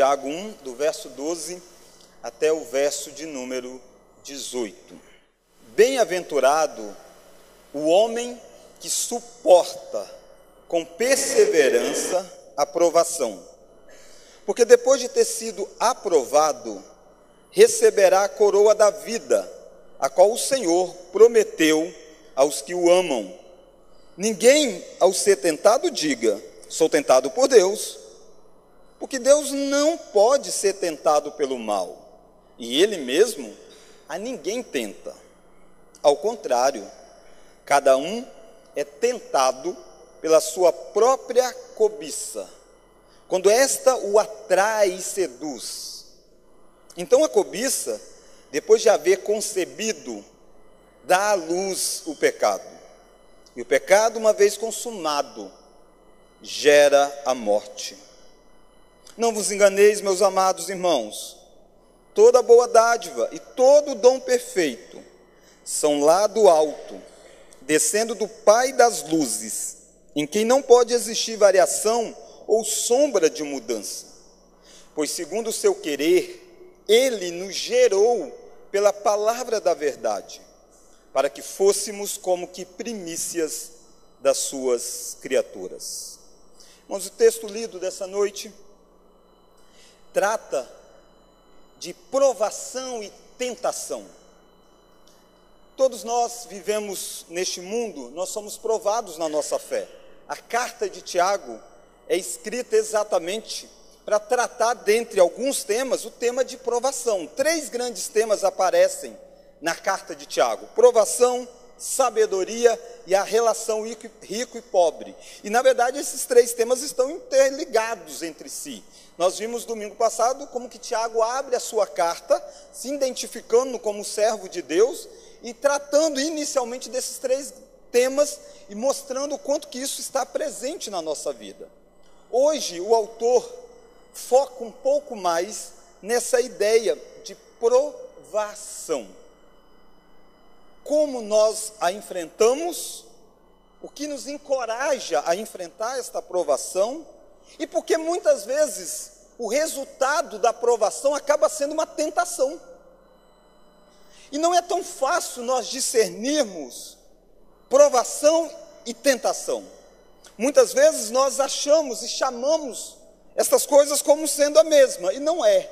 Tiago 1, do verso 12 até o verso de número 18. Bem-aventurado o homem que suporta com perseverança a provação, porque depois de ter sido aprovado, receberá a coroa da vida, a qual o Senhor prometeu aos que o amam. Ninguém, ao ser tentado, diga: sou tentado por Deus, porque Deus não pode ser tentado pelo mal, e Ele mesmo a ninguém tenta. Ao contrário, cada um é tentado pela sua própria cobiça, quando esta o atrai e seduz. Então a cobiça, depois de haver concebido, dá à luz o pecado. E o pecado, uma vez consumado, gera a morte. Não vos enganeis, meus amados irmãos, toda boa dádiva e todo dom perfeito são lá do alto, descendo do Pai das luzes, em quem não pode existir variação ou sombra de mudança. Pois, segundo o seu querer, ele nos gerou pela palavra da verdade, para que fôssemos como que primícias das suas criaturas. Irmãos, o texto lido dessa noite trata de provação e tentação. Todos nós vivemos neste mundo, nós somos provados na nossa fé. A carta de Tiago é escrita exatamente para tratar, dentre alguns temas, o tema de provação. Três grandes temas aparecem na carta de Tiago: provação, sabedoria e a relação rico e pobre. E, na verdade, esses três temas estão interligados entre si. Nós vimos domingo passado como que Tiago abre a sua carta, se identificando como servo de Deus e tratando inicialmente desses três temas e mostrando o quanto que isso está presente na nossa vida. Hoje, o autor foca um pouco mais nessa ideia de provação. Como nós a enfrentamos, o que nos encoraja a enfrentar esta provação, e porque muitas vezes o resultado da provação acaba sendo uma tentação. E não é tão fácil nós discernirmos provação e tentação. Muitas vezes nós achamos e chamamos estas coisas como sendo a mesma, e não é.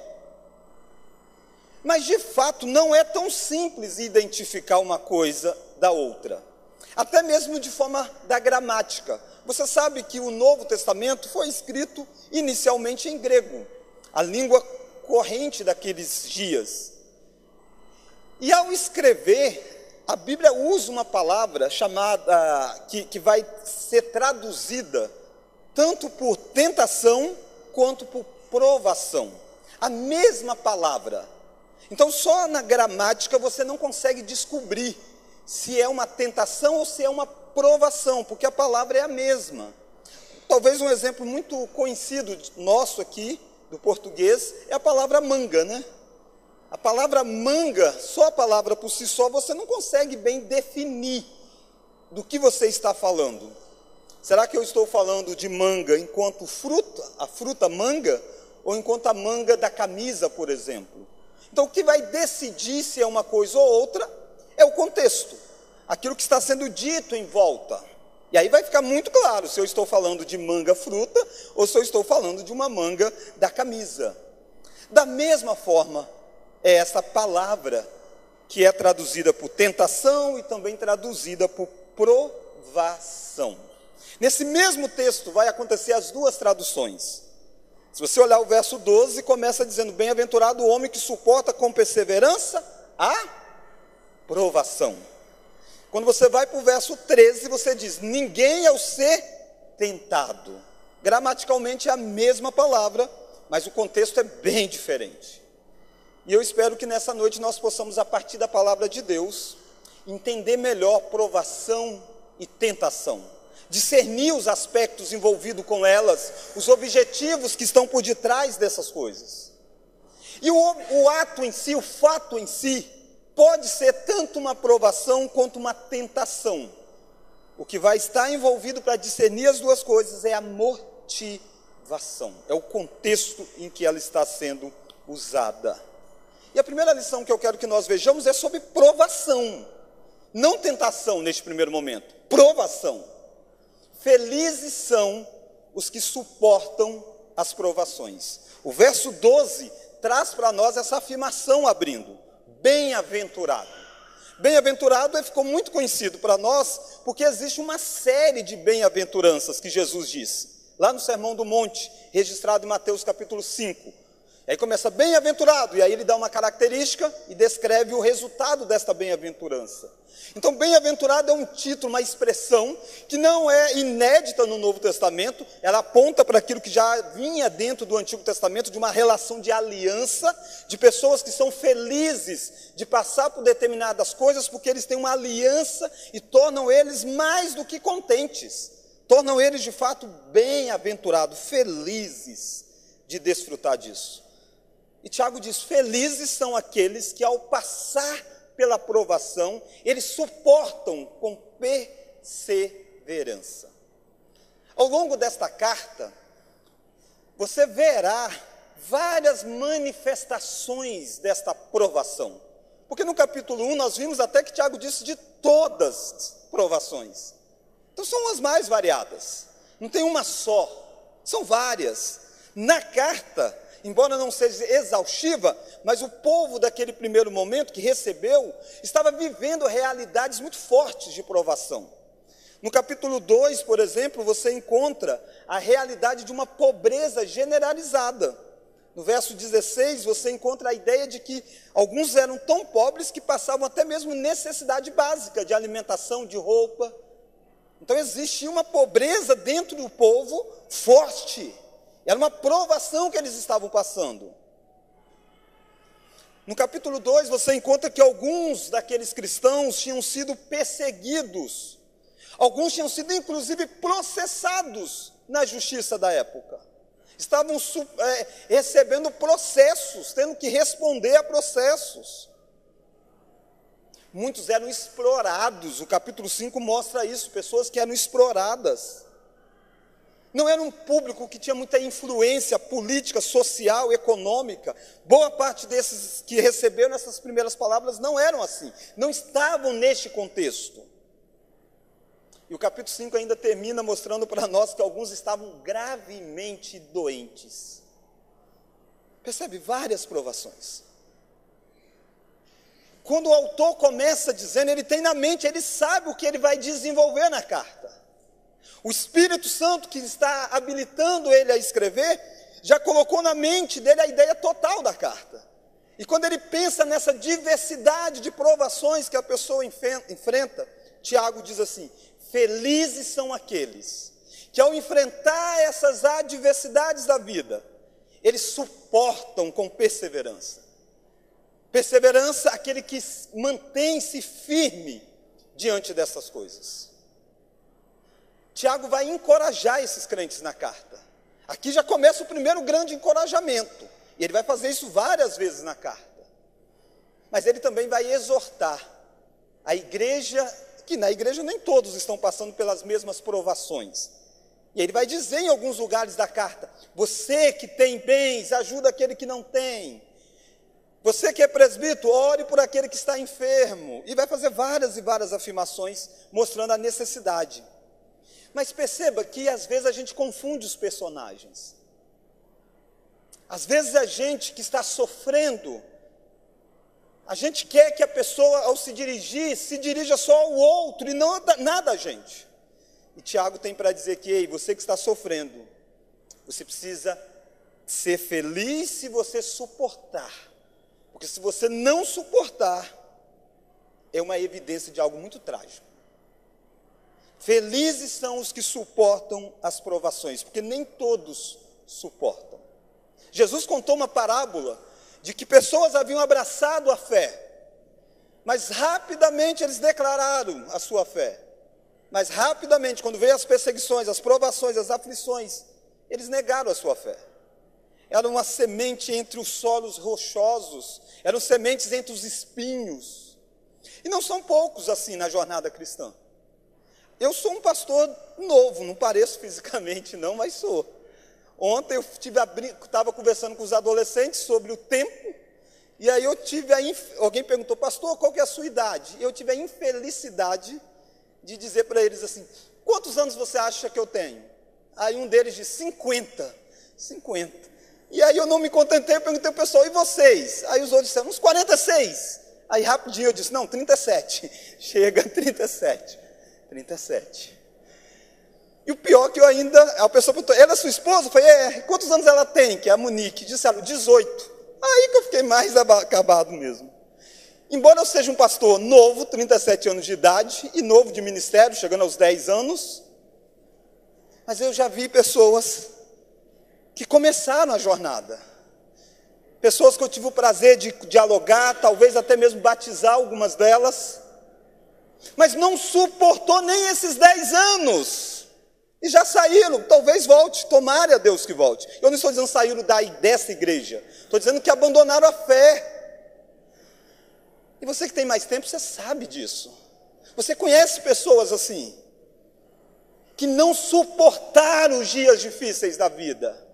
Mas de fato não é tão simples identificar uma coisa da outra, até mesmo de forma da gramática. Você sabe que o Novo Testamento foi escrito inicialmente em grego, a língua corrente daqueles dias. E ao escrever, a Bíblia usa uma palavra chamada, que, que vai ser traduzida tanto por tentação quanto por provação. A mesma palavra então, só na gramática você não consegue descobrir se é uma tentação ou se é uma provação, porque a palavra é a mesma. Talvez um exemplo muito conhecido nosso aqui, do português, é a palavra manga, né? A palavra manga, só a palavra por si só, você não consegue bem definir do que você está falando. Será que eu estou falando de manga enquanto fruta, a fruta manga, ou enquanto a manga da camisa, por exemplo? Então, o que vai decidir se é uma coisa ou outra é o contexto, aquilo que está sendo dito em volta. E aí vai ficar muito claro se eu estou falando de manga fruta ou se eu estou falando de uma manga da camisa. Da mesma forma, é essa palavra que é traduzida por tentação e também traduzida por provação. Nesse mesmo texto vai acontecer as duas traduções. Se você olhar o verso 12, começa dizendo: Bem-aventurado o homem que suporta com perseverança a provação. Quando você vai para o verso 13, você diz: Ninguém ao ser tentado. Gramaticalmente é a mesma palavra, mas o contexto é bem diferente. E eu espero que nessa noite nós possamos, a partir da palavra de Deus, entender melhor provação e tentação discernir os aspectos envolvidos com elas, os objetivos que estão por detrás dessas coisas. E o, o ato em si, o fato em si, pode ser tanto uma aprovação quanto uma tentação. O que vai estar envolvido para discernir as duas coisas é a motivação. provação. É o contexto em que ela está sendo usada. E a primeira lição que eu quero que nós vejamos é sobre provação. Não tentação neste primeiro momento, provação. Felizes são os que suportam as provações. O verso 12 traz para nós essa afirmação abrindo: bem-aventurado. Bem-aventurado ficou muito conhecido para nós porque existe uma série de bem-aventuranças que Jesus disse, lá no Sermão do Monte, registrado em Mateus capítulo 5. E aí começa bem-aventurado, e aí ele dá uma característica e descreve o resultado desta bem-aventurança. Então, bem-aventurado é um título, uma expressão que não é inédita no Novo Testamento, ela aponta para aquilo que já vinha dentro do Antigo Testamento, de uma relação de aliança, de pessoas que são felizes de passar por determinadas coisas, porque eles têm uma aliança e tornam eles mais do que contentes, tornam eles de fato bem-aventurados, felizes de desfrutar disso. E Tiago diz: Felizes são aqueles que, ao passar pela provação, eles suportam com perseverança. Ao longo desta carta, você verá várias manifestações desta provação. Porque no capítulo 1 nós vimos até que Tiago disse de todas as provações. Então são as mais variadas. Não tem uma só, são várias. Na carta, embora não seja exaustiva, mas o povo daquele primeiro momento que recebeu estava vivendo realidades muito fortes de provação. No capítulo 2, por exemplo, você encontra a realidade de uma pobreza generalizada. No verso 16, você encontra a ideia de que alguns eram tão pobres que passavam até mesmo necessidade básica de alimentação, de roupa. Então existia uma pobreza dentro do povo forte. Era uma provação que eles estavam passando. No capítulo 2, você encontra que alguns daqueles cristãos tinham sido perseguidos, alguns tinham sido inclusive processados na justiça da época. Estavam é, recebendo processos, tendo que responder a processos. Muitos eram explorados, o capítulo 5 mostra isso, pessoas que eram exploradas. Não era um público que tinha muita influência política, social, econômica. Boa parte desses que receberam essas primeiras palavras não eram assim, não estavam neste contexto. E o capítulo 5 ainda termina mostrando para nós que alguns estavam gravemente doentes. Percebe várias provações. Quando o autor começa dizendo, ele tem na mente, ele sabe o que ele vai desenvolver na carta. O Espírito Santo que está habilitando ele a escrever, já colocou na mente dele a ideia total da carta. E quando ele pensa nessa diversidade de provações que a pessoa enfrenta, Tiago diz assim: Felizes são aqueles que, ao enfrentar essas adversidades da vida, eles suportam com perseverança. Perseverança, aquele que mantém-se firme diante dessas coisas. Tiago vai encorajar esses crentes na carta. Aqui já começa o primeiro grande encorajamento. E ele vai fazer isso várias vezes na carta. Mas ele também vai exortar a igreja, que na igreja nem todos estão passando pelas mesmas provações. E ele vai dizer em alguns lugares da carta: você que tem bens, ajuda aquele que não tem. Você que é presbítero, ore por aquele que está enfermo. E vai fazer várias e várias afirmações mostrando a necessidade. Mas perceba que às vezes a gente confunde os personagens. Às vezes a gente que está sofrendo, a gente quer que a pessoa, ao se dirigir, se dirija só ao outro e não nada a gente. E Tiago tem para dizer que, ei, você que está sofrendo, você precisa ser feliz se você suportar. Porque se você não suportar, é uma evidência de algo muito trágico. Felizes são os que suportam as provações, porque nem todos suportam. Jesus contou uma parábola de que pessoas haviam abraçado a fé, mas rapidamente eles declararam a sua fé. Mas rapidamente, quando veio as perseguições, as provações, as aflições, eles negaram a sua fé. Era uma semente entre os solos rochosos, eram sementes entre os espinhos. E não são poucos assim na jornada cristã. Eu sou um pastor novo, não pareço fisicamente não, mas sou. Ontem eu estava conversando com os adolescentes sobre o tempo, e aí eu tive a inf... alguém perguntou, pastor, qual que é a sua idade? Eu tive a infelicidade de dizer para eles assim: quantos anos você acha que eu tenho? Aí um deles disse: 50. 50. E aí eu não me contentei, eu perguntei ao pessoal, e vocês? Aí os outros disseram, uns 46. Aí rapidinho eu disse, não, 37. Chega, 37. 37. E o pior é que eu ainda, a pessoa perguntou, ela é sua esposa? Eu falei, é, quantos anos ela tem? Que é a Monique. Disseram, 18. Aí que eu fiquei mais acabado mesmo. Embora eu seja um pastor novo, 37 anos de idade, e novo de ministério, chegando aos 10 anos, mas eu já vi pessoas que começaram a jornada. Pessoas que eu tive o prazer de dialogar, talvez até mesmo batizar algumas delas, mas não suportou nem esses 10 anos. E já saíram, talvez volte, tomare a Deus que volte. Eu não estou dizendo saíram da, dessa igreja, estou dizendo que abandonaram a fé. E você que tem mais tempo, você sabe disso. Você conhece pessoas assim, que não suportaram os dias difíceis da vida.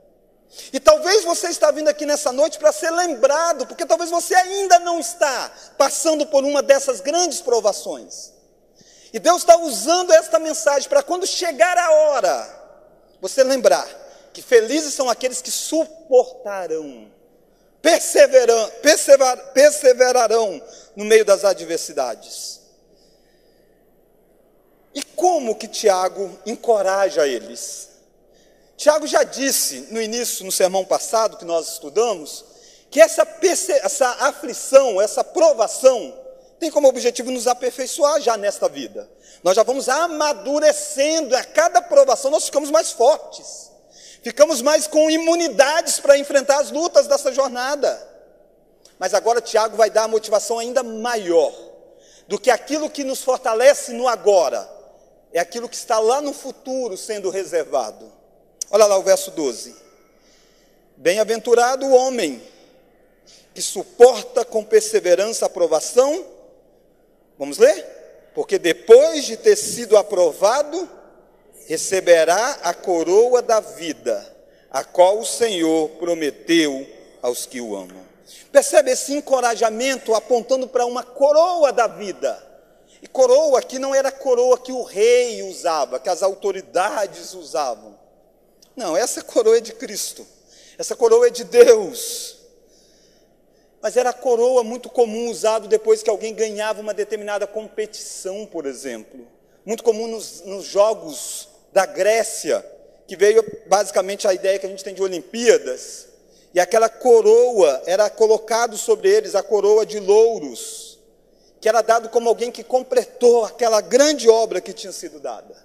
E talvez você está vindo aqui nessa noite para ser lembrado, porque talvez você ainda não está passando por uma dessas grandes provações. E Deus está usando esta mensagem para quando chegar a hora, você lembrar que felizes são aqueles que suportarão perseverarão no meio das adversidades. E como que Tiago encoraja eles? Tiago já disse no início, no sermão passado que nós estudamos, que essa, essa aflição, essa provação, tem como objetivo nos aperfeiçoar já nesta vida. Nós já vamos amadurecendo, a cada provação nós ficamos mais fortes ficamos mais com imunidades para enfrentar as lutas dessa jornada. Mas agora Tiago vai dar a motivação ainda maior do que aquilo que nos fortalece no agora, é aquilo que está lá no futuro sendo reservado. Olha lá o verso 12. Bem-aventurado o homem que suporta com perseverança a aprovação. Vamos ler? Porque depois de ter sido aprovado, receberá a coroa da vida, a qual o Senhor prometeu aos que o amam. Percebe esse encorajamento apontando para uma coroa da vida. E coroa aqui não era a coroa que o rei usava, que as autoridades usavam. Não, essa coroa é de Cristo. Essa coroa é de Deus. Mas era a coroa muito comum usada depois que alguém ganhava uma determinada competição, por exemplo. Muito comum nos, nos jogos da Grécia, que veio basicamente a ideia que a gente tem de Olimpíadas, e aquela coroa era colocado sobre eles a coroa de louros, que era dado como alguém que completou aquela grande obra que tinha sido dada.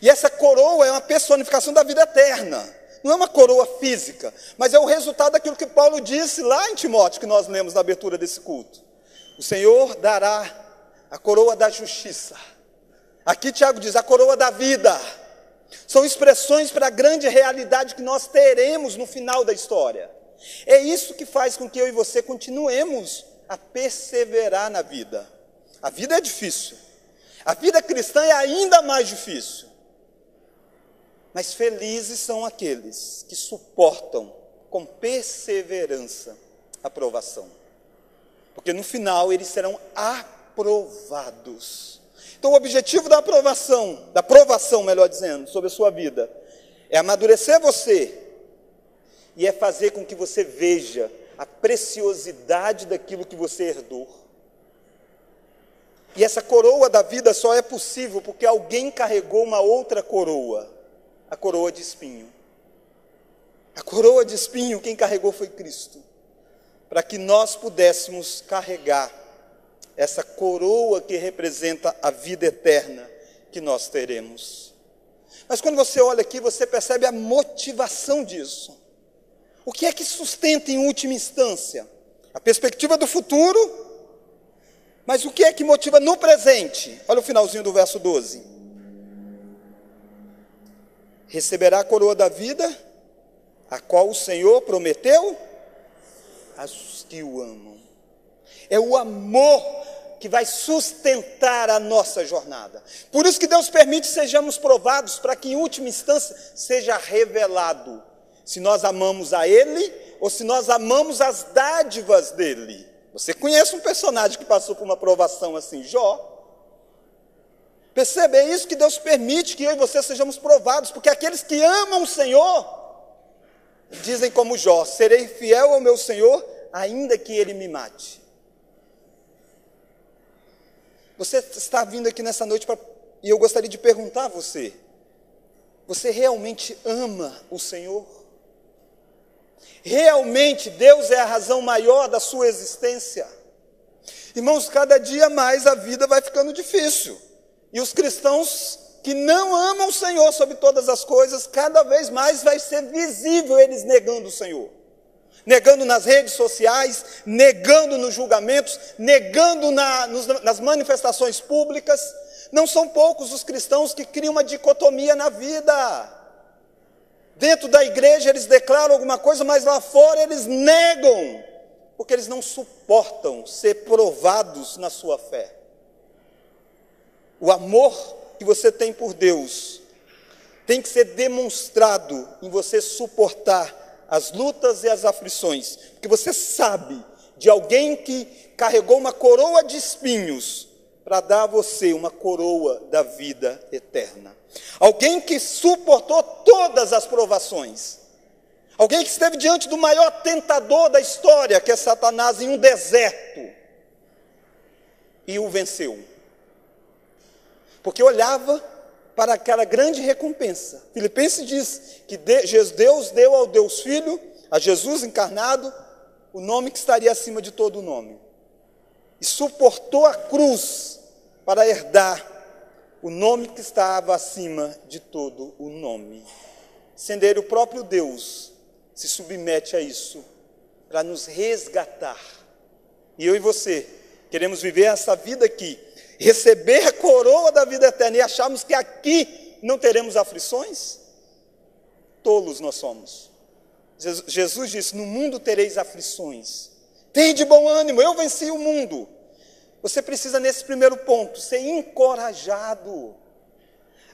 E essa coroa é uma personificação da vida eterna. Não é uma coroa física, mas é o resultado daquilo que Paulo disse lá em Timóteo, que nós lemos na abertura desse culto. O Senhor dará a coroa da justiça Aqui Tiago diz: a coroa da vida. São expressões para a grande realidade que nós teremos no final da história. É isso que faz com que eu e você continuemos a perseverar na vida. A vida é difícil. A vida cristã é ainda mais difícil. Mas felizes são aqueles que suportam com perseverança a provação. Porque no final eles serão aprovados. Então, o objetivo da aprovação, da provação, melhor dizendo, sobre a sua vida, é amadurecer você e é fazer com que você veja a preciosidade daquilo que você herdou. E essa coroa da vida só é possível porque alguém carregou uma outra coroa, a coroa de espinho. A coroa de espinho, quem carregou foi Cristo, para que nós pudéssemos carregar essa coroa que representa a vida eterna que nós teremos. Mas quando você olha aqui, você percebe a motivação disso. O que é que sustenta em última instância? A perspectiva do futuro, mas o que é que motiva no presente? Olha o finalzinho do verso 12. Receberá a coroa da vida, a qual o Senhor prometeu aos que o amam. É o amor que vai sustentar a nossa jornada. Por isso que Deus permite que sejamos provados, para que em última instância seja revelado se nós amamos a Ele ou se nós amamos as dádivas dele. Você conhece um personagem que passou por uma provação assim, Jó. Percebe? É isso que Deus permite que eu e você sejamos provados, porque aqueles que amam o Senhor, dizem como Jó: serei fiel ao meu Senhor, ainda que ele me mate. Você está vindo aqui nessa noite pra, e eu gostaria de perguntar a você: você realmente ama o Senhor? Realmente Deus é a razão maior da sua existência? Irmãos, cada dia mais a vida vai ficando difícil. E os cristãos que não amam o Senhor sobre todas as coisas, cada vez mais vai ser visível eles negando o Senhor. Negando nas redes sociais, negando nos julgamentos, negando na, nos, nas manifestações públicas. Não são poucos os cristãos que criam uma dicotomia na vida. Dentro da igreja eles declaram alguma coisa, mas lá fora eles negam, porque eles não suportam ser provados na sua fé. O amor que você tem por Deus tem que ser demonstrado em você suportar as lutas e as aflições, porque você sabe de alguém que carregou uma coroa de espinhos para dar a você uma coroa da vida eterna. Alguém que suportou todas as provações. Alguém que esteve diante do maior tentador da história, que é Satanás, em um deserto, e o venceu porque olhava para aquela grande recompensa. Filipenses diz que Deus deu ao Deus Filho, a Jesus encarnado, o nome que estaria acima de todo o nome. E suportou a cruz para herdar o nome que estava acima de todo o nome. Sendo ele o próprio Deus, se submete a isso para nos resgatar. E eu e você queremos viver essa vida aqui receber a coroa da vida eterna e acharmos que aqui não teremos aflições? Tolos nós somos. Jesus disse: No mundo tereis aflições. Tem de bom ânimo, eu venci o mundo. Você precisa, nesse primeiro ponto, ser encorajado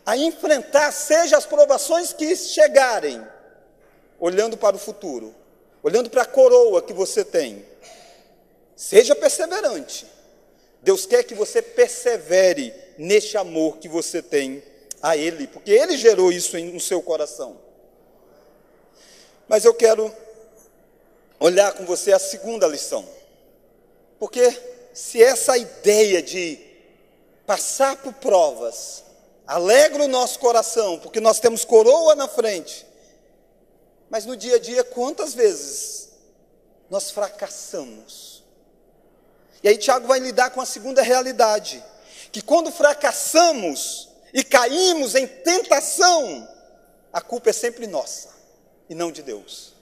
a enfrentar, seja as provações que chegarem, olhando para o futuro, olhando para a coroa que você tem. Seja perseverante. Deus quer que você persevere neste amor que você tem a Ele, porque Ele gerou isso no seu coração. Mas eu quero olhar com você a segunda lição, porque se essa ideia de passar por provas alegra o nosso coração, porque nós temos coroa na frente, mas no dia a dia, quantas vezes nós fracassamos? E aí Tiago vai lidar com a segunda realidade, que quando fracassamos e caímos em tentação, a culpa é sempre nossa e não de Deus.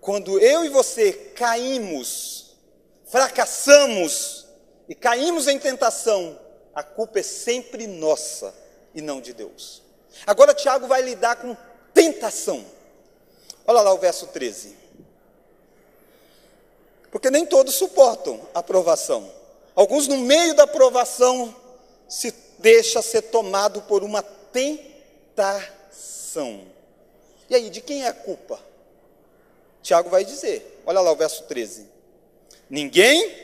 Quando eu e você caímos, fracassamos e caímos em tentação, a culpa é sempre nossa e não de Deus. Agora Tiago vai lidar com tentação. Olha lá o verso 13. Porque nem todos suportam a aprovação. Alguns, no meio da aprovação, se deixa ser tomado por uma tentação. E aí, de quem é a culpa? Tiago vai dizer, olha lá o verso 13: Ninguém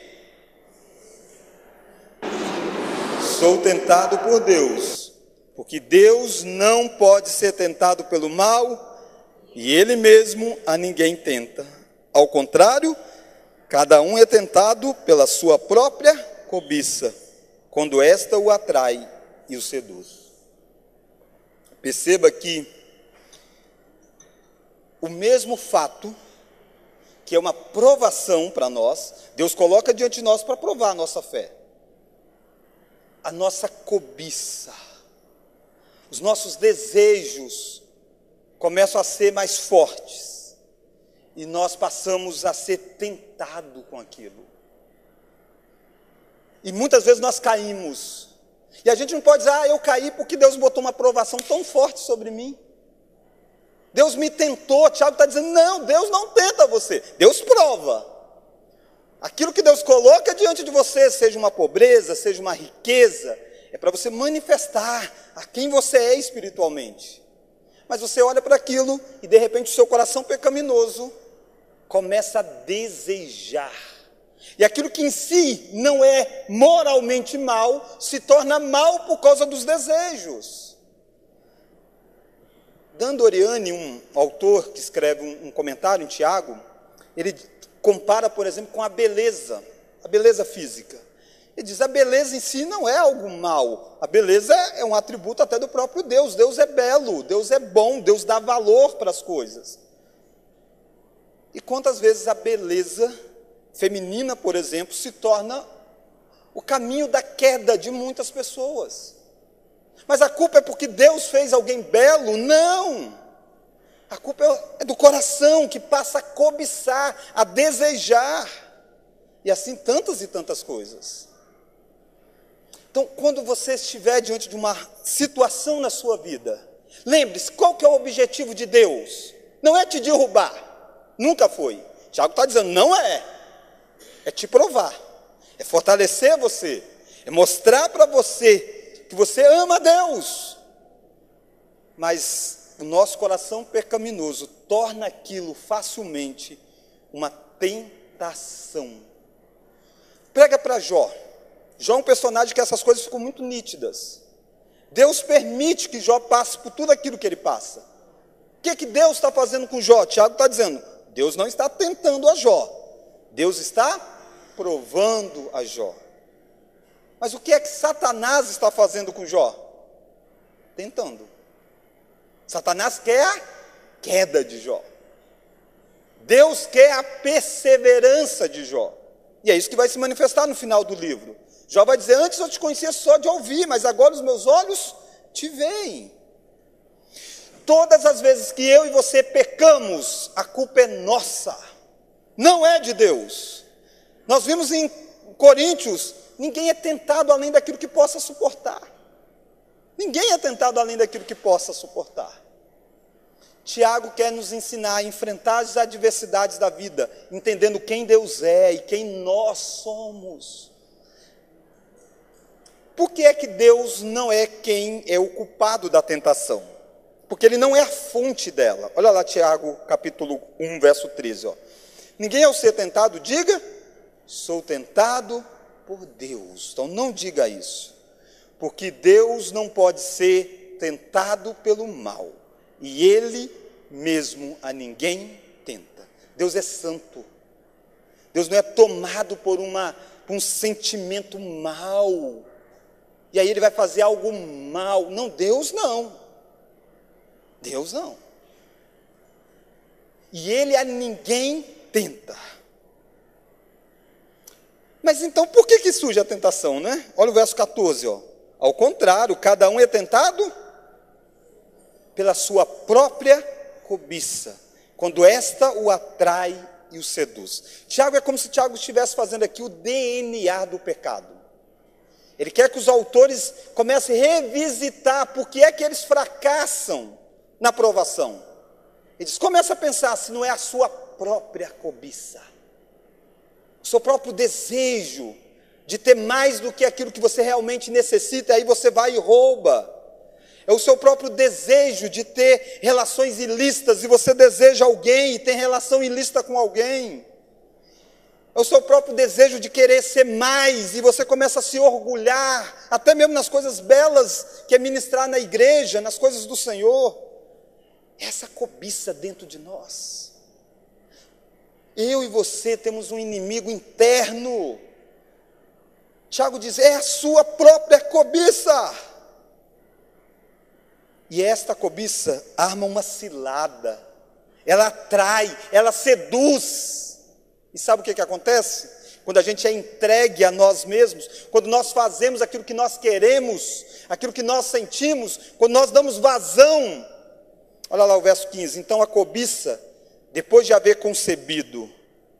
sou tentado por Deus, porque Deus não pode ser tentado pelo mal, e Ele mesmo a ninguém tenta. Ao contrário, Cada um é tentado pela sua própria cobiça, quando esta o atrai e o seduz. Perceba que o mesmo fato, que é uma provação para nós, Deus coloca diante de nós para provar a nossa fé. A nossa cobiça, os nossos desejos começam a ser mais fortes e nós passamos a ser tentado com aquilo. E muitas vezes nós caímos. E a gente não pode dizer, ah, eu caí porque Deus botou uma provação tão forte sobre mim. Deus me tentou. Tiago está dizendo, não, Deus não tenta você. Deus prova. Aquilo que Deus coloca diante de você, seja uma pobreza, seja uma riqueza, é para você manifestar a quem você é espiritualmente. Mas você olha para aquilo e de repente o seu coração pecaminoso começa a desejar. E aquilo que em si não é moralmente mal, se torna mal por causa dos desejos. Dan Oriani, um autor que escreve um, um comentário em Tiago, ele compara, por exemplo, com a beleza, a beleza física. Ele diz: a beleza em si não é algo mal, a beleza é um atributo até do próprio Deus. Deus é belo, Deus é bom, Deus dá valor para as coisas. E quantas vezes a beleza feminina, por exemplo, se torna o caminho da queda de muitas pessoas. Mas a culpa é porque Deus fez alguém belo? Não! A culpa é do coração que passa a cobiçar, a desejar. E assim tantas e tantas coisas. Então, quando você estiver diante de uma situação na sua vida, lembre-se, qual que é o objetivo de Deus? Não é te derrubar, nunca foi. Tiago está dizendo, não é. É te provar, é fortalecer você, é mostrar para você que você ama Deus. Mas o nosso coração pecaminoso torna aquilo facilmente uma tentação. Prega para Jó. Jó é um personagem que essas coisas ficam muito nítidas. Deus permite que Jó passe por tudo aquilo que ele passa. O que, que Deus está fazendo com Jó? Tiago está dizendo: Deus não está tentando a Jó, Deus está provando a Jó. Mas o que é que Satanás está fazendo com Jó? Tentando. Satanás quer a queda de Jó. Deus quer a perseverança de Jó. E é isso que vai se manifestar no final do livro. Jó vai dizer: Antes eu te conhecia só de ouvir, mas agora os meus olhos te veem. Todas as vezes que eu e você pecamos, a culpa é nossa, não é de Deus. Nós vimos em Coríntios: ninguém é tentado além daquilo que possa suportar. Ninguém é tentado além daquilo que possa suportar. Tiago quer nos ensinar a enfrentar as adversidades da vida, entendendo quem Deus é e quem nós somos. Por que é que Deus não é quem é o culpado da tentação? Porque ele não é a fonte dela. Olha lá, Tiago, capítulo 1, verso 13. Ó. Ninguém ao ser tentado, diga, sou tentado por Deus. Então não diga isso porque Deus não pode ser tentado pelo mal, e Ele mesmo a ninguém tenta. Deus é santo. Deus não é tomado por, uma, por um sentimento mal, e aí Ele vai fazer algo mal. Não, Deus não. Deus não. E Ele a ninguém tenta. Mas então por que, que surge a tentação, né? Olha o verso 14, ó. Ao contrário, cada um é tentado pela sua própria cobiça, quando esta o atrai e o seduz. Tiago é como se Tiago estivesse fazendo aqui o DNA do pecado. Ele quer que os autores comecem a revisitar por que é que eles fracassam na provação. Ele diz: começa a pensar se não é a sua própria cobiça, o seu próprio desejo de ter mais do que aquilo que você realmente necessita, aí você vai e rouba. É o seu próprio desejo de ter relações ilícitas e você deseja alguém e tem relação ilícita com alguém. É o seu próprio desejo de querer ser mais e você começa a se orgulhar, até mesmo nas coisas belas que é ministrar na igreja, nas coisas do Senhor. Essa cobiça dentro de nós. Eu e você temos um inimigo interno Tiago diz: é a sua própria cobiça. E esta cobiça arma uma cilada, ela atrai, ela seduz. E sabe o que, que acontece? Quando a gente é entregue a nós mesmos, quando nós fazemos aquilo que nós queremos, aquilo que nós sentimos, quando nós damos vazão. Olha lá o verso 15: então a cobiça, depois de haver concebido,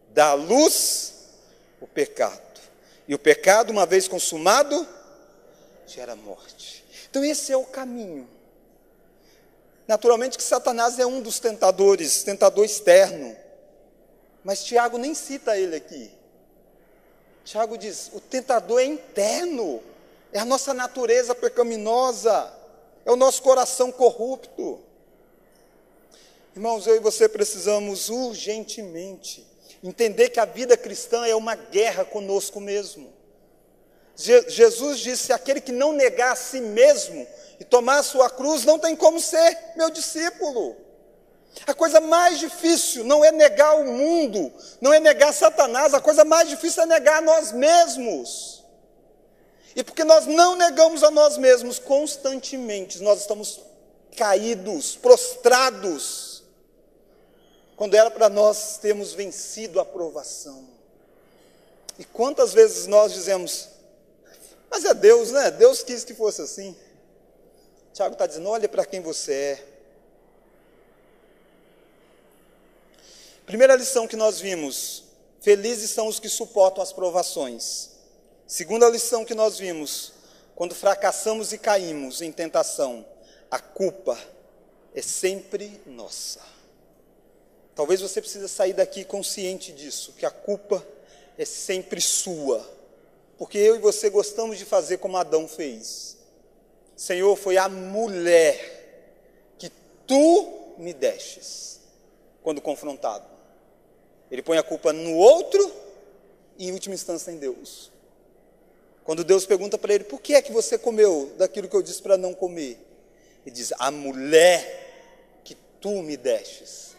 dá à luz o pecado. E o pecado, uma vez consumado, gera morte. Então, esse é o caminho. Naturalmente que Satanás é um dos tentadores, tentador externo. Mas Tiago nem cita ele aqui. Tiago diz: o tentador é interno, é a nossa natureza pecaminosa, é o nosso coração corrupto. Irmãos, eu e você precisamos urgentemente entender que a vida cristã é uma guerra conosco mesmo. Je Jesus disse: aquele que não negar a si mesmo e tomar a sua cruz não tem como ser meu discípulo. A coisa mais difícil não é negar o mundo, não é negar Satanás, a coisa mais difícil é negar a nós mesmos. E porque nós não negamos a nós mesmos constantemente, nós estamos caídos, prostrados, quando era para nós termos vencido a provação. E quantas vezes nós dizemos, mas é Deus, né? Deus quis que fosse assim. Tiago está dizendo: olha para quem você é. Primeira lição que nós vimos: felizes são os que suportam as provações. Segunda lição que nós vimos: quando fracassamos e caímos em tentação, a culpa é sempre nossa. Talvez você precise sair daqui consciente disso, que a culpa é sempre sua. Porque eu e você gostamos de fazer como Adão fez. Senhor, foi a mulher que tu me destes quando confrontado. Ele põe a culpa no outro e, em última instância, em Deus. Quando Deus pergunta para ele: por que é que você comeu daquilo que eu disse para não comer? Ele diz: a mulher que tu me destes.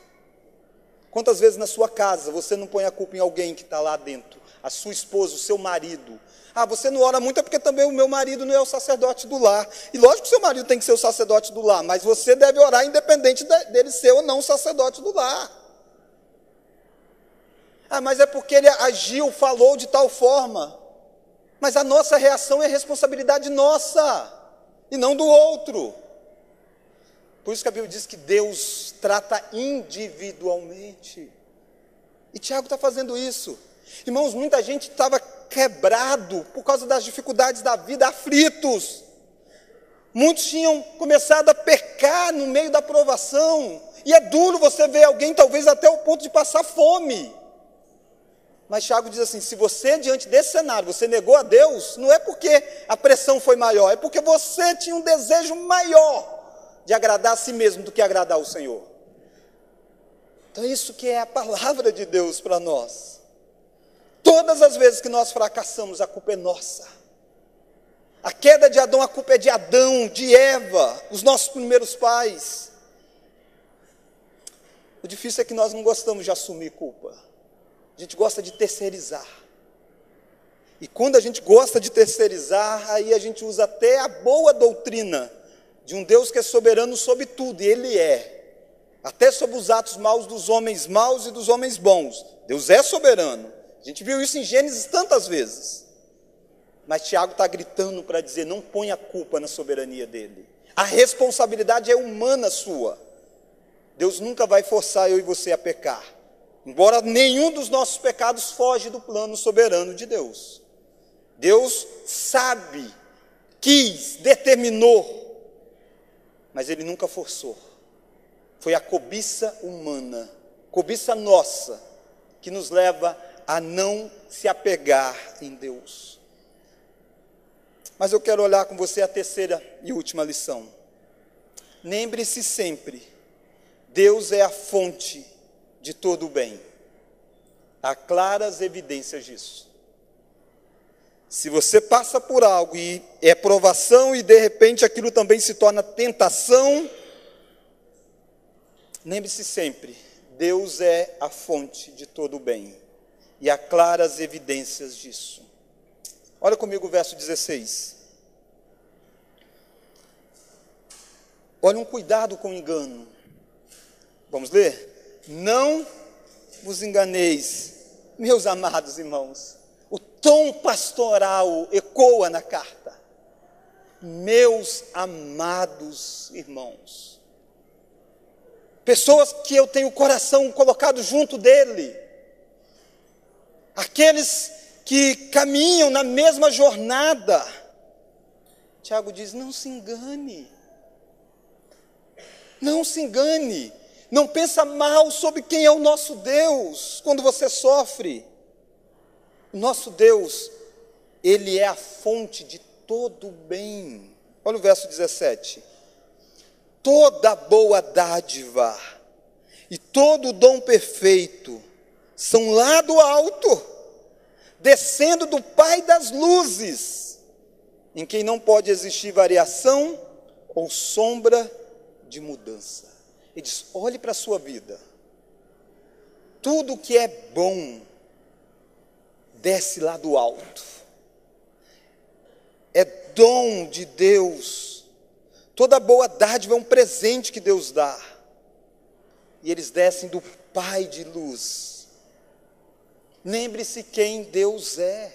Quantas vezes na sua casa você não põe a culpa em alguém que está lá dentro? A sua esposa, o seu marido. Ah, você não ora muito é porque também o meu marido não é o sacerdote do lar. E lógico que o seu marido tem que ser o sacerdote do lar, mas você deve orar independente dele ser ou não o sacerdote do lar. Ah, mas é porque ele agiu, falou de tal forma. Mas a nossa reação é responsabilidade nossa e não do outro. Por isso que a Bíblia diz que Deus trata individualmente. E Tiago está fazendo isso. Irmãos, muita gente estava quebrado por causa das dificuldades da vida, aflitos. Muitos tinham começado a pecar no meio da provação. E é duro você ver alguém, talvez até o ponto de passar fome. Mas Tiago diz assim: se você, diante desse cenário, você negou a Deus, não é porque a pressão foi maior, é porque você tinha um desejo maior de agradar a si mesmo do que agradar o Senhor. Então, isso que é a palavra de Deus para nós. Todas as vezes que nós fracassamos, a culpa é nossa. A queda de Adão, a culpa é de Adão, de Eva, os nossos primeiros pais. O difícil é que nós não gostamos de assumir culpa. A gente gosta de terceirizar. E quando a gente gosta de terceirizar, aí a gente usa até a boa doutrina de um Deus que é soberano sobre tudo, e Ele é. Até sobre os atos maus dos homens maus e dos homens bons. Deus é soberano. A gente viu isso em Gênesis tantas vezes. Mas Tiago está gritando para dizer: não ponha a culpa na soberania dele. A responsabilidade é humana sua. Deus nunca vai forçar eu e você a pecar. Embora nenhum dos nossos pecados foge do plano soberano de Deus. Deus sabe, quis, determinou, mas Ele nunca forçou. Foi a cobiça humana, cobiça nossa, que nos leva a não se apegar em Deus. Mas eu quero olhar com você a terceira e última lição. Lembre-se sempre: Deus é a fonte de todo o bem. Há claras evidências disso. Se você passa por algo e é provação e de repente aquilo também se torna tentação, lembre-se sempre: Deus é a fonte de todo o bem. E há claras evidências disso. Olha comigo o verso 16. Olha um cuidado com o engano. Vamos ler? Não vos enganeis, meus amados irmãos. Tom pastoral ecoa na carta. Meus amados irmãos. Pessoas que eu tenho o coração colocado junto dele. Aqueles que caminham na mesma jornada. Tiago diz: não se engane. Não se engane. Não pensa mal sobre quem é o nosso Deus quando você sofre. Nosso Deus, Ele é a fonte de todo bem. Olha o verso 17. Toda boa dádiva e todo dom perfeito são lá do alto, descendo do Pai das luzes, em quem não pode existir variação ou sombra de mudança. Ele diz: olhe para a sua vida, tudo que é bom desce lá do alto, é dom de Deus, toda boa dádiva é um presente que Deus dá, e eles descem do Pai de luz. Lembre-se quem Deus é.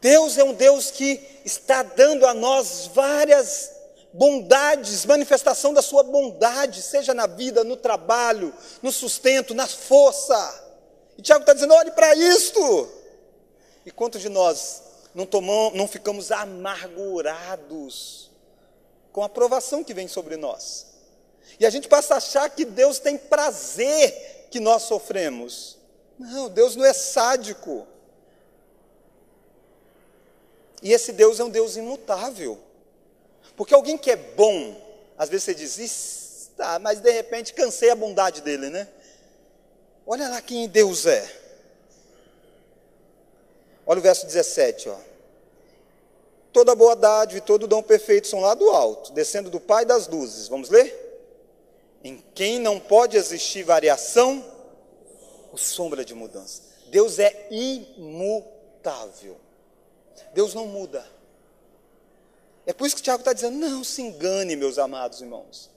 Deus é um Deus que está dando a nós várias bondades, manifestação da sua bondade, seja na vida, no trabalho, no sustento, na força. E Tiago está dizendo: olhe para isto. E quantos de nós não, tomamos, não ficamos amargurados com a provação que vem sobre nós? E a gente passa a achar que Deus tem prazer que nós sofremos. Não, Deus não é sádico. E esse Deus é um Deus imutável. Porque alguém que é bom, às vezes você diz, tá, mas de repente cansei a bondade dele, né? Olha lá quem Deus é. Olha o verso 17, ó. Toda boa dádiva e todo dom perfeito são lá do alto, descendo do Pai das luzes. Vamos ler? Em quem não pode existir variação ou sombra de mudança. Deus é imutável. Deus não muda. É por isso que o Tiago está dizendo: não se engane, meus amados irmãos.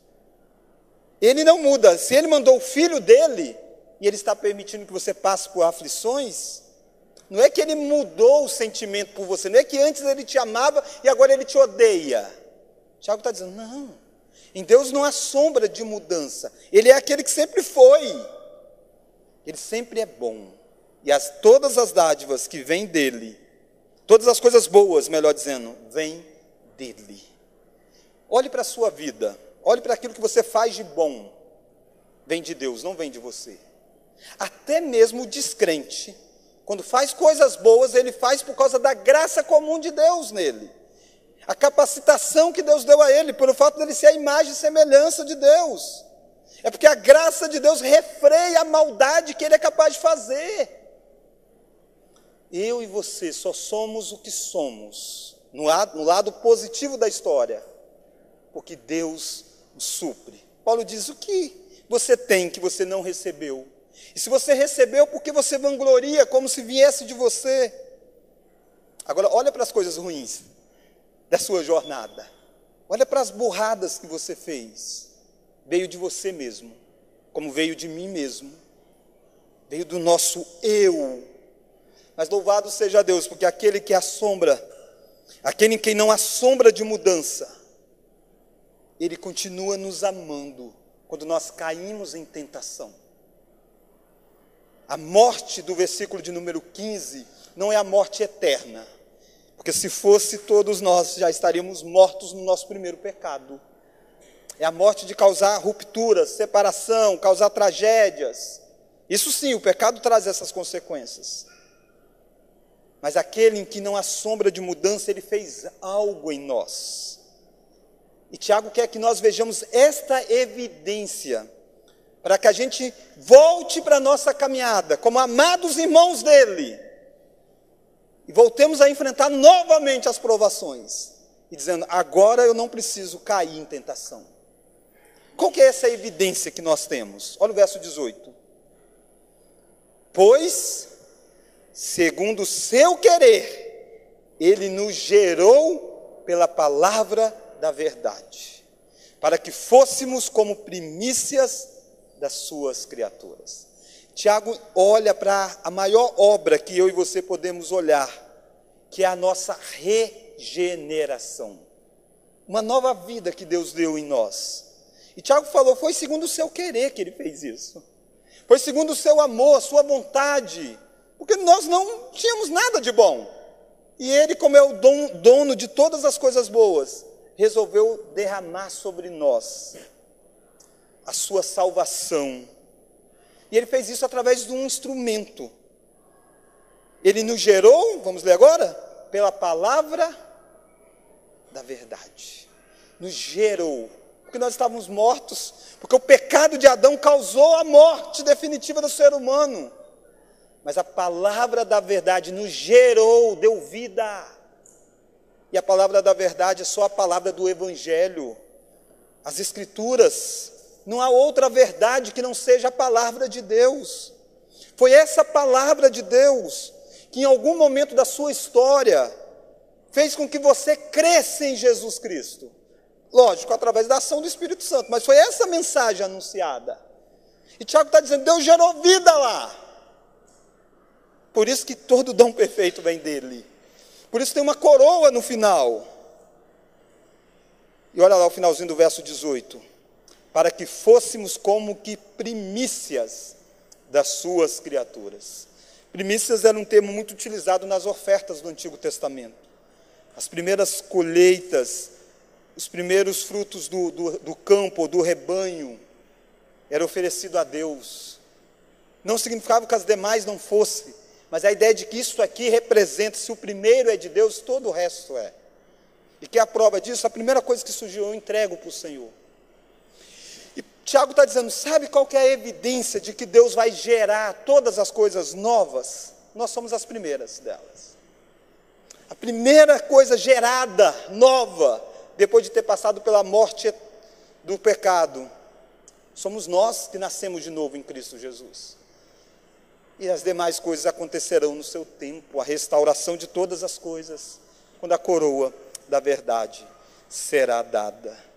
Ele não muda. Se ele mandou o filho dele, e ele está permitindo que você passe por aflições, não é que ele mudou o sentimento por você, não é que antes ele te amava e agora ele te odeia. Tiago está dizendo: não. Em Deus não há sombra de mudança. Ele é aquele que sempre foi. Ele sempre é bom. E as, todas as dádivas que vêm dele, todas as coisas boas, melhor dizendo, vêm dele. Olhe para a sua vida, olhe para aquilo que você faz de bom. Vem de Deus, não vem de você. Até mesmo o descrente, quando faz coisas boas, ele faz por causa da graça comum de Deus nele. A capacitação que Deus deu a ele, pelo fato dele ser a imagem e semelhança de Deus. É porque a graça de Deus refreia a maldade que ele é capaz de fazer. Eu e você só somos o que somos, no lado, no lado positivo da história, porque Deus supre. Paulo diz: o que você tem que você não recebeu? E se você recebeu, por que você vangloria como se viesse de você? Agora, olha para as coisas ruins da sua jornada. Olha para as burradas que você fez. Veio de você mesmo, como veio de mim mesmo. Veio do nosso eu. Mas louvado seja Deus, porque aquele que assombra, aquele em quem não há sombra de mudança, ele continua nos amando quando nós caímos em tentação. A morte do versículo de número 15 não é a morte eterna, porque se fosse todos nós já estaríamos mortos no nosso primeiro pecado. É a morte de causar rupturas, separação, causar tragédias. Isso sim, o pecado traz essas consequências. Mas aquele em que não há sombra de mudança, ele fez algo em nós. E Tiago quer que nós vejamos esta evidência para que a gente volte para a nossa caminhada, como amados irmãos dele, e voltemos a enfrentar novamente as provações, e dizendo: agora eu não preciso cair em tentação. Qual que é essa evidência que nós temos? Olha o verso 18. Pois, segundo o seu querer, ele nos gerou pela palavra da verdade, para que fôssemos como primícias das suas criaturas. Tiago olha para a maior obra que eu e você podemos olhar, que é a nossa regeneração. Uma nova vida que Deus deu em nós. E Tiago falou: foi segundo o seu querer que ele fez isso. Foi segundo o seu amor, a sua vontade. Porque nós não tínhamos nada de bom. E ele, como é o dono de todas as coisas boas, resolveu derramar sobre nós a sua salvação. E ele fez isso através de um instrumento. Ele nos gerou, vamos ler agora? Pela palavra da verdade. Nos gerou. Porque nós estávamos mortos. Porque o pecado de Adão causou a morte definitiva do ser humano. Mas a palavra da verdade nos gerou, deu vida. E a palavra da verdade é só a palavra do Evangelho. As Escrituras. Não há outra verdade que não seja a palavra de Deus. Foi essa palavra de Deus que, em algum momento da sua história, fez com que você cresça em Jesus Cristo. Lógico, através da ação do Espírito Santo, mas foi essa mensagem anunciada. E Tiago está dizendo: Deus gerou vida lá. Por isso que todo dom perfeito vem dele. Por isso tem uma coroa no final. E olha lá o finalzinho do verso 18. Para que fôssemos como que primícias das suas criaturas. Primícias era um termo muito utilizado nas ofertas do Antigo Testamento. As primeiras colheitas, os primeiros frutos do, do, do campo, do rebanho, era oferecido a Deus. Não significava que as demais não fossem, mas a ideia de que isso aqui representa, se o primeiro é de Deus, todo o resto é. E que é a prova disso, a primeira coisa que surgiu, eu entrego para o Senhor. Tiago está dizendo: sabe qual é a evidência de que Deus vai gerar todas as coisas novas? Nós somos as primeiras delas. A primeira coisa gerada, nova, depois de ter passado pela morte do pecado, somos nós que nascemos de novo em Cristo Jesus. E as demais coisas acontecerão no seu tempo, a restauração de todas as coisas, quando a coroa da verdade será dada.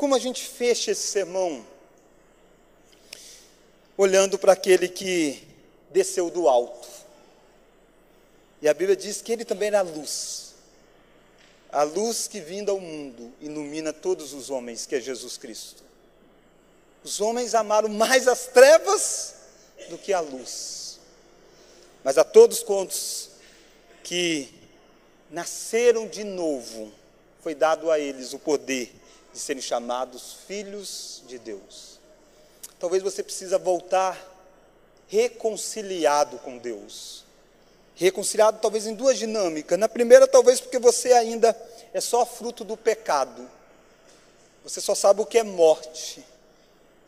Como a gente fecha esse sermão? Olhando para aquele que desceu do alto. E a Bíblia diz que ele também era luz. A luz que vindo ao mundo ilumina todos os homens, que é Jesus Cristo. Os homens amaram mais as trevas do que a luz. Mas a todos quantos que nasceram de novo, foi dado a eles o poder de serem chamados filhos de Deus. Talvez você precisa voltar reconciliado com Deus. Reconciliado talvez em duas dinâmicas. Na primeira, talvez porque você ainda é só fruto do pecado. Você só sabe o que é morte.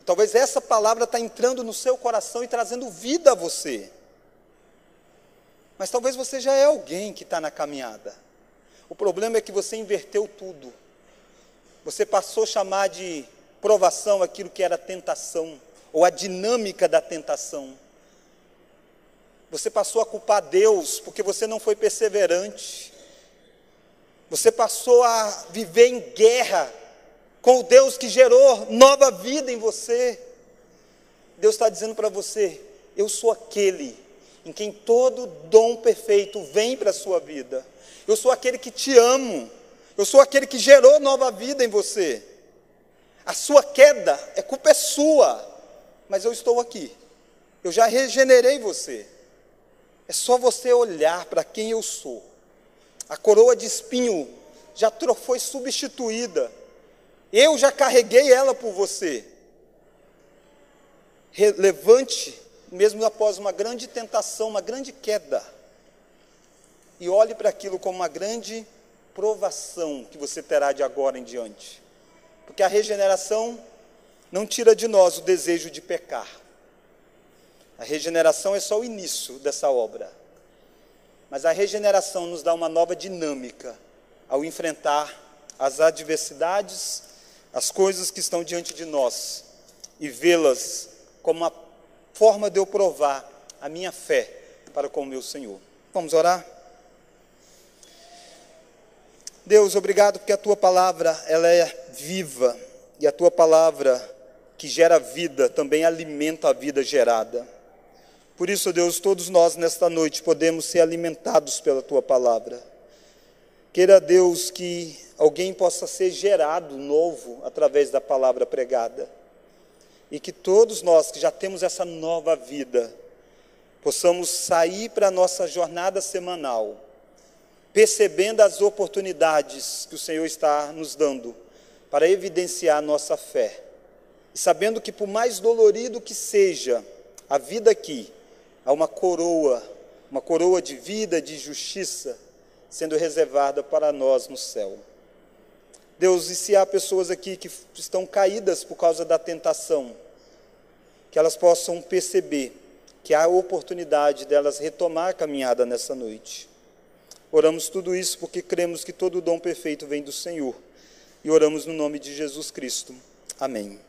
Talvez essa palavra está entrando no seu coração e trazendo vida a você. Mas talvez você já é alguém que está na caminhada. O problema é que você inverteu tudo. Você passou a chamar de provação aquilo que era tentação, ou a dinâmica da tentação. Você passou a culpar Deus porque você não foi perseverante. Você passou a viver em guerra com o Deus que gerou nova vida em você. Deus está dizendo para você: eu sou aquele em quem todo dom perfeito vem para a sua vida. Eu sou aquele que te amo. Eu sou aquele que gerou nova vida em você. A sua queda é culpa é sua, mas eu estou aqui. Eu já regenerei você. É só você olhar para quem eu sou. A coroa de espinho já foi substituída. Eu já carreguei ela por você. Levante, mesmo após uma grande tentação, uma grande queda, e olhe para aquilo como uma grande provação que você terá de agora em diante. Porque a regeneração não tira de nós o desejo de pecar. A regeneração é só o início dessa obra. Mas a regeneração nos dá uma nova dinâmica ao enfrentar as adversidades, as coisas que estão diante de nós e vê-las como uma forma de eu provar a minha fé para com o meu Senhor. Vamos orar? Deus, obrigado porque a tua palavra ela é viva e a tua palavra que gera vida também alimenta a vida gerada. Por isso, Deus, todos nós nesta noite podemos ser alimentados pela tua palavra. Queira Deus que alguém possa ser gerado novo através da palavra pregada. E que todos nós que já temos essa nova vida, possamos sair para a nossa jornada semanal percebendo as oportunidades que o Senhor está nos dando para evidenciar nossa fé. E sabendo que, por mais dolorido que seja a vida aqui, há uma coroa uma coroa de vida, de justiça, sendo reservada para nós no céu. Deus, e se há pessoas aqui que estão caídas por causa da tentação, que elas possam perceber que há oportunidade delas retomar a caminhada nessa noite. Oramos tudo isso porque cremos que todo dom perfeito vem do Senhor. E oramos no nome de Jesus Cristo. Amém.